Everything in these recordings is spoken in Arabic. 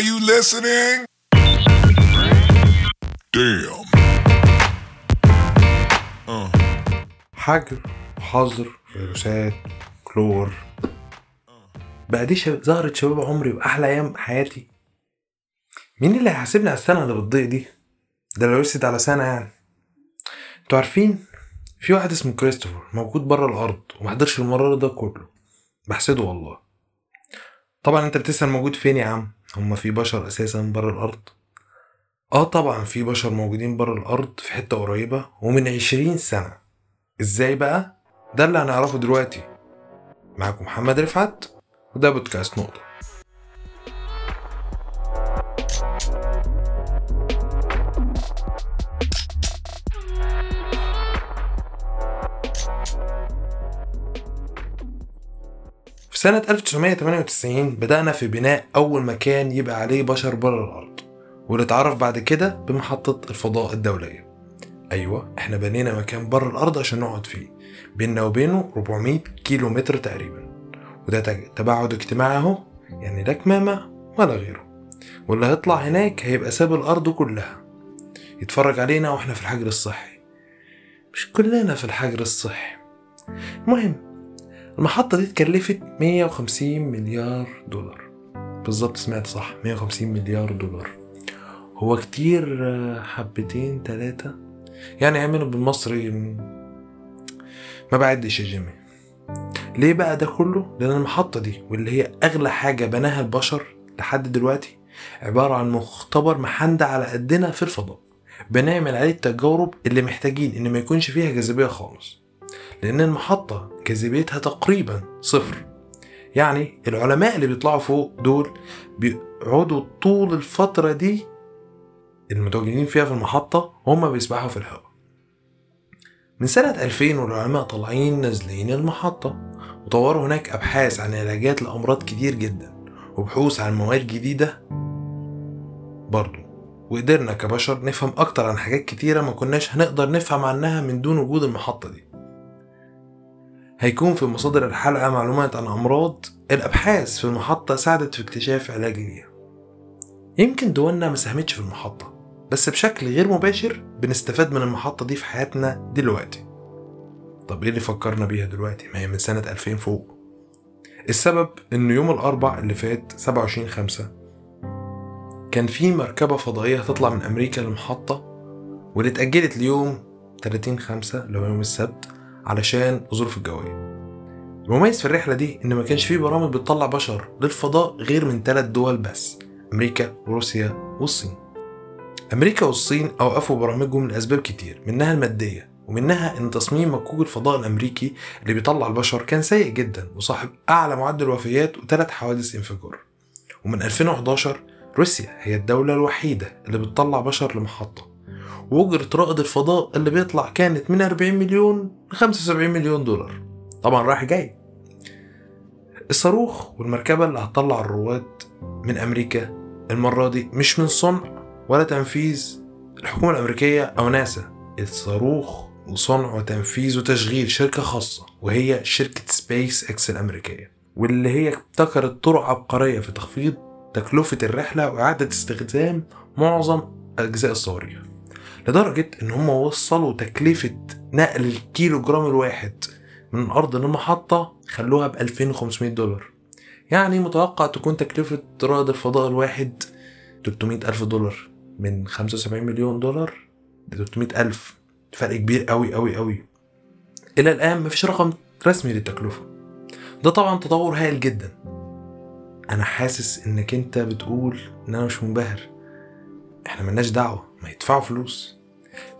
Are you listening? Damn. حجر حظر فيروسات كلور. بقى دي شب... زهرة شباب عمري وأحلى أيام حياتي. مين اللي هيحاسبني على السنة اللي بتضيع دي؟ ده لو رست على سنة يعني. أنتوا عارفين في واحد اسمه كريستوفر موجود بره الأرض ومحضرش المرار ده كله. بحسده والله. طبعا أنت بتسأل موجود فين يا عم؟ هما في بشر أساسا بره الأرض. آه طبعا في بشر موجودين بره الأرض في حتة قريبة ومن عشرين سنة. إزاي بقى؟ ده اللي هنعرفه دلوقتي. معاكم محمد رفعت وده بودكاست نقطة. سنة 1998 بدأنا في بناء أول مكان يبقى عليه بشر بره الأرض واللي اتعرف بعد كده بمحطة الفضاء الدولية. أيوة إحنا بنينا مكان بره الأرض عشان نقعد فيه. بيننا وبينه 400 كيلو متر تقريبا. وده تباعد اجتماعي أهو يعني لا كمامة ولا غيره. واللي هيطلع هناك هيبقى ساب الأرض كلها. يتفرج علينا وإحنا في الحجر الصحي. مش كلنا في الحجر الصحي. المهم المحطة دي اتكلفت 150 مليار دولار. بالظبط سمعت صح 150 مليار دولار. هو كتير آه، حبتين تلاتة؟ يعني اعملوا بالمصري ما بعدش يا جيمي. ليه بقى ده كله؟ لأن المحطة دي واللي هي أغلى حاجة بناها البشر لحد دلوقتي عبارة عن مختبر محندق على قدنا في الفضاء. بنعمل عليه التجارب اللي محتاجين إن ما يكونش فيها جاذبية خالص. لأن المحطة جاذبيتها تقريبا صفر. يعني العلماء اللي بيطلعوا فوق دول بيقعدوا طول الفترة دي المتواجدين فيها في المحطة وهم بيسبحوا في الهواء. من سنة 2000 والعلماء طالعين نازلين المحطة وطوروا هناك أبحاث عن علاجات لأمراض كتير جدا وبحوث عن مواد جديدة برضو. وقدرنا كبشر نفهم أكتر عن حاجات كتيرة ما كناش هنقدر نفهم عنها من دون وجود المحطة دي. هيكون في مصادر الحلقة معلومات عن أمراض الأبحاث في المحطة ساعدت في اكتشاف علاج ليها يمكن دولنا ما ساهمتش في المحطة بس بشكل غير مباشر بنستفاد من المحطة دي في حياتنا دلوقتي. طب إيه اللي فكرنا بيها دلوقتي؟ ما هي من سنة 2000 فوق. السبب ان يوم الأربع اللي فات 27 خمسة كان في مركبة فضائية هتطلع من أمريكا للمحطة واللي اتأجلت ليوم 30 خمسة اللي هو يوم السبت علشان الظروف الجوية. المميز في الرحلة دي إن ما كانش فيه برامج بتطلع بشر للفضاء غير من ثلاث دول بس أمريكا وروسيا والصين. أمريكا والصين أوقفوا برامجهم لأسباب كتير منها المادية ومنها إن تصميم مكوك الفضاء الأمريكي اللي بيطلع البشر كان سيء جدا وصاحب أعلى معدل وفيات وثلاث حوادث إنفجار. ومن 2011 روسيا هي الدولة الوحيدة اللي بتطلع بشر لمحطة. وأجرة رائد الفضاء اللي بيطلع كانت من 40 مليون ل 75 مليون دولار. طبعا رايح جاي. الصاروخ والمركبة اللي هتطلع الرواد من أمريكا المرة دي مش من صنع ولا تنفيذ. الحكومة الأمريكية أو ناسا. الصاروخ وصنع وتنفيذ وتشغيل شركة خاصة وهي شركة سبيس إكس الأمريكية واللي هي ابتكرت طرق عبقرية في تخفيض تكلفة الرحلة وإعادة استخدام معظم أجزاء الصواريخ. لدرجة إن هم وصلوا تكلفة نقل الكيلو جرام الواحد من الأرض للمحطة خلوها ب 2500 دولار. يعني متوقع تكون تكلفة رائد الفضاء الواحد 300 ألف دولار. من 75 مليون دولار ل 300 ألف. فرق كبير قوي قوي قوي إلى الآن مفيش رقم رسمي للتكلفة. ده طبعا تطور هائل جدا. أنا حاسس إنك أنت بتقول إن أنا مش منبهر. إحنا ملناش دعوة ما يدفعوا فلوس.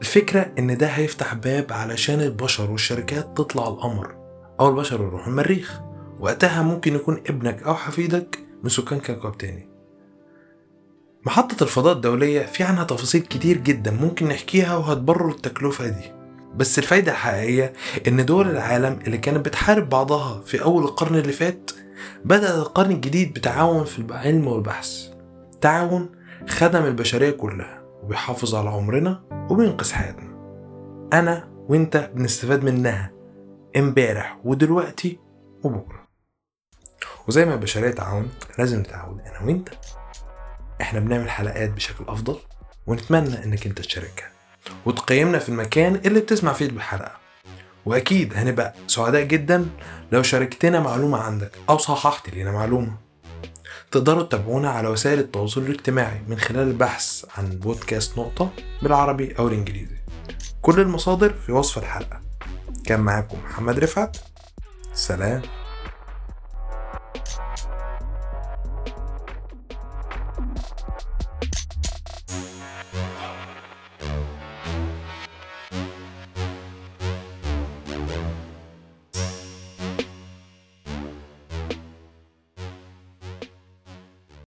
الفكرة إن ده هيفتح باب علشان البشر والشركات تطلع القمر أو البشر يروحوا المريخ. وقتها ممكن يكون ابنك أو حفيدك من سكان كوكب تاني. محطة الفضاء الدولية في عنها تفاصيل كتير جدا ممكن نحكيها وهتبرر التكلفة دي. بس الفايدة الحقيقية إن دول العالم اللي كانت بتحارب بعضها في أول القرن اللي فات بدأ القرن الجديد بتعاون في العلم والبحث. تعاون خدم البشرية كلها وبيحافظ على عمرنا وبينقذ حياتنا. أنا وإنت بنستفاد منها امبارح ودلوقتي وبكرة. وزي ما البشرية تعاونت لازم نتعاون أنا وإنت. إحنا بنعمل حلقات بشكل أفضل ونتمنى إنك أنت تشاركها. وتقيمنا في المكان اللي بتسمع فيه الحلقة. وأكيد هنبقى سعداء جدا لو شاركتنا معلومة عندك أو صححت لنا معلومة. تقدروا تتابعونا على وسائل التواصل الاجتماعي من خلال البحث عن بودكاست نقطة بالعربي أو الإنجليزي. كل المصادر في وصف الحلقة. كان معاكم محمد رفعت. سلام.